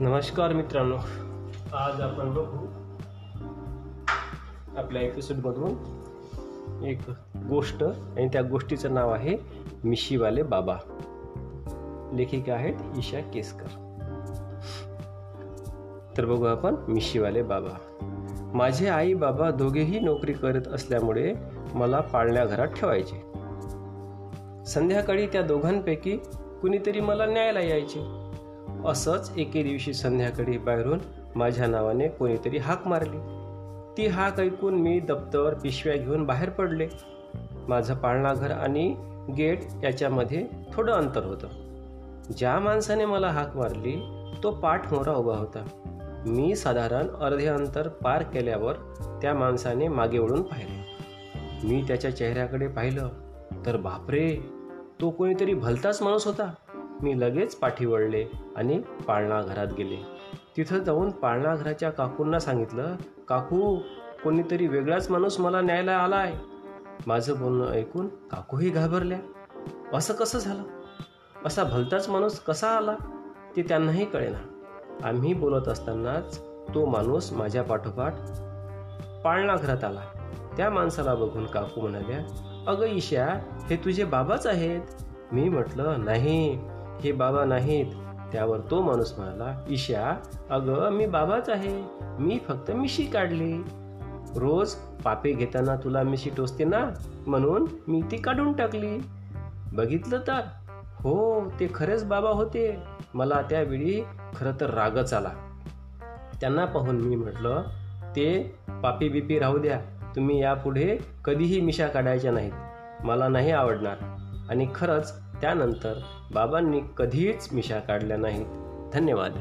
नमस्कार मित्रांनो. आज आपण बघू आपल्या एपिसोडमधून एक गोष्ट आणि त्या गोष्टीचं नाव आहे मिशीवाले बाबा. लेखिका आहेत ईशा केसकर. तर बघू आपण मिशीवाले बाबा. माझे आई बाबा दोघेही नोकरी करत असल्यामुळे मला पाळण्या घरात ठेवायचे. संध्याकाळी त्या दोघांपैकी कुणीतरी मला न्यायला यायचे. असंच एके दिवशी संध्याकाळी बाहेरून माझ्या नावाने कोणीतरी हाक मारली. ती हाक ऐकून मी दप्तर पिशव्या घेऊन बाहेर पडले. माझं पाळणाघर आणि गेट याच्यामध्ये थोडं अंतर होतं. ज्या माणसाने मला हाक मारली तो पाठमोरा उभा होता. मी साधारण अर्धे अंतर पार केल्यावर त्या माणसाने मागे वळून पाहिले. मी त्याच्या चेहऱ्याकडे पाहिलं तर बापरे तो कोणीतरी भलताच माणूस होता. मी लगेच पाठी वळले आणि पाळणा घरात गेले. तिथं जाऊन पाळणाघराच्या काकूंना सांगितलं काकू कोणीतरी वेगळाच माणूस मला न्यायला आला आहे माझं बोलणं ऐकून काकूही घाबरल्या. असं कसं झालं? असा भलताच माणूस कसा आला? ते त्यांनाही कळेना. आम्ही बोलत असतानाच तो माणूस माझ्या पाठोपाठ पाळणा घरात आला. त्या माणसाला बघून काकू म्हणाल्या अगं ईशा हे तुझे बाबाच आहेत. मी म्हटलं नाही हे बाबा नाहीत. त्यावर तो माणूस म्हणाला ईशा अगं मी बाबाच आहे. मी फक्त मिशी काढली. रोज पापे घेताना तुला मिशी टोचते ना? म्हणून मी ती काढून टाकली. बघितलं तर. हो ते खरेच बाबा होते. मला त्यावेळी खरं तर रागच आला. त्यांना पाहून मी म्हटलं ते पापी बिपी राहू द्या. तुम्ही यापुढे कधीही मिशा काढायच्या नाहीत. मला नाही आवडणार. आणि खरंच त्यानंतर बाबांनी कधीच मिशा काढल्या नाहीत. धन्यवाद.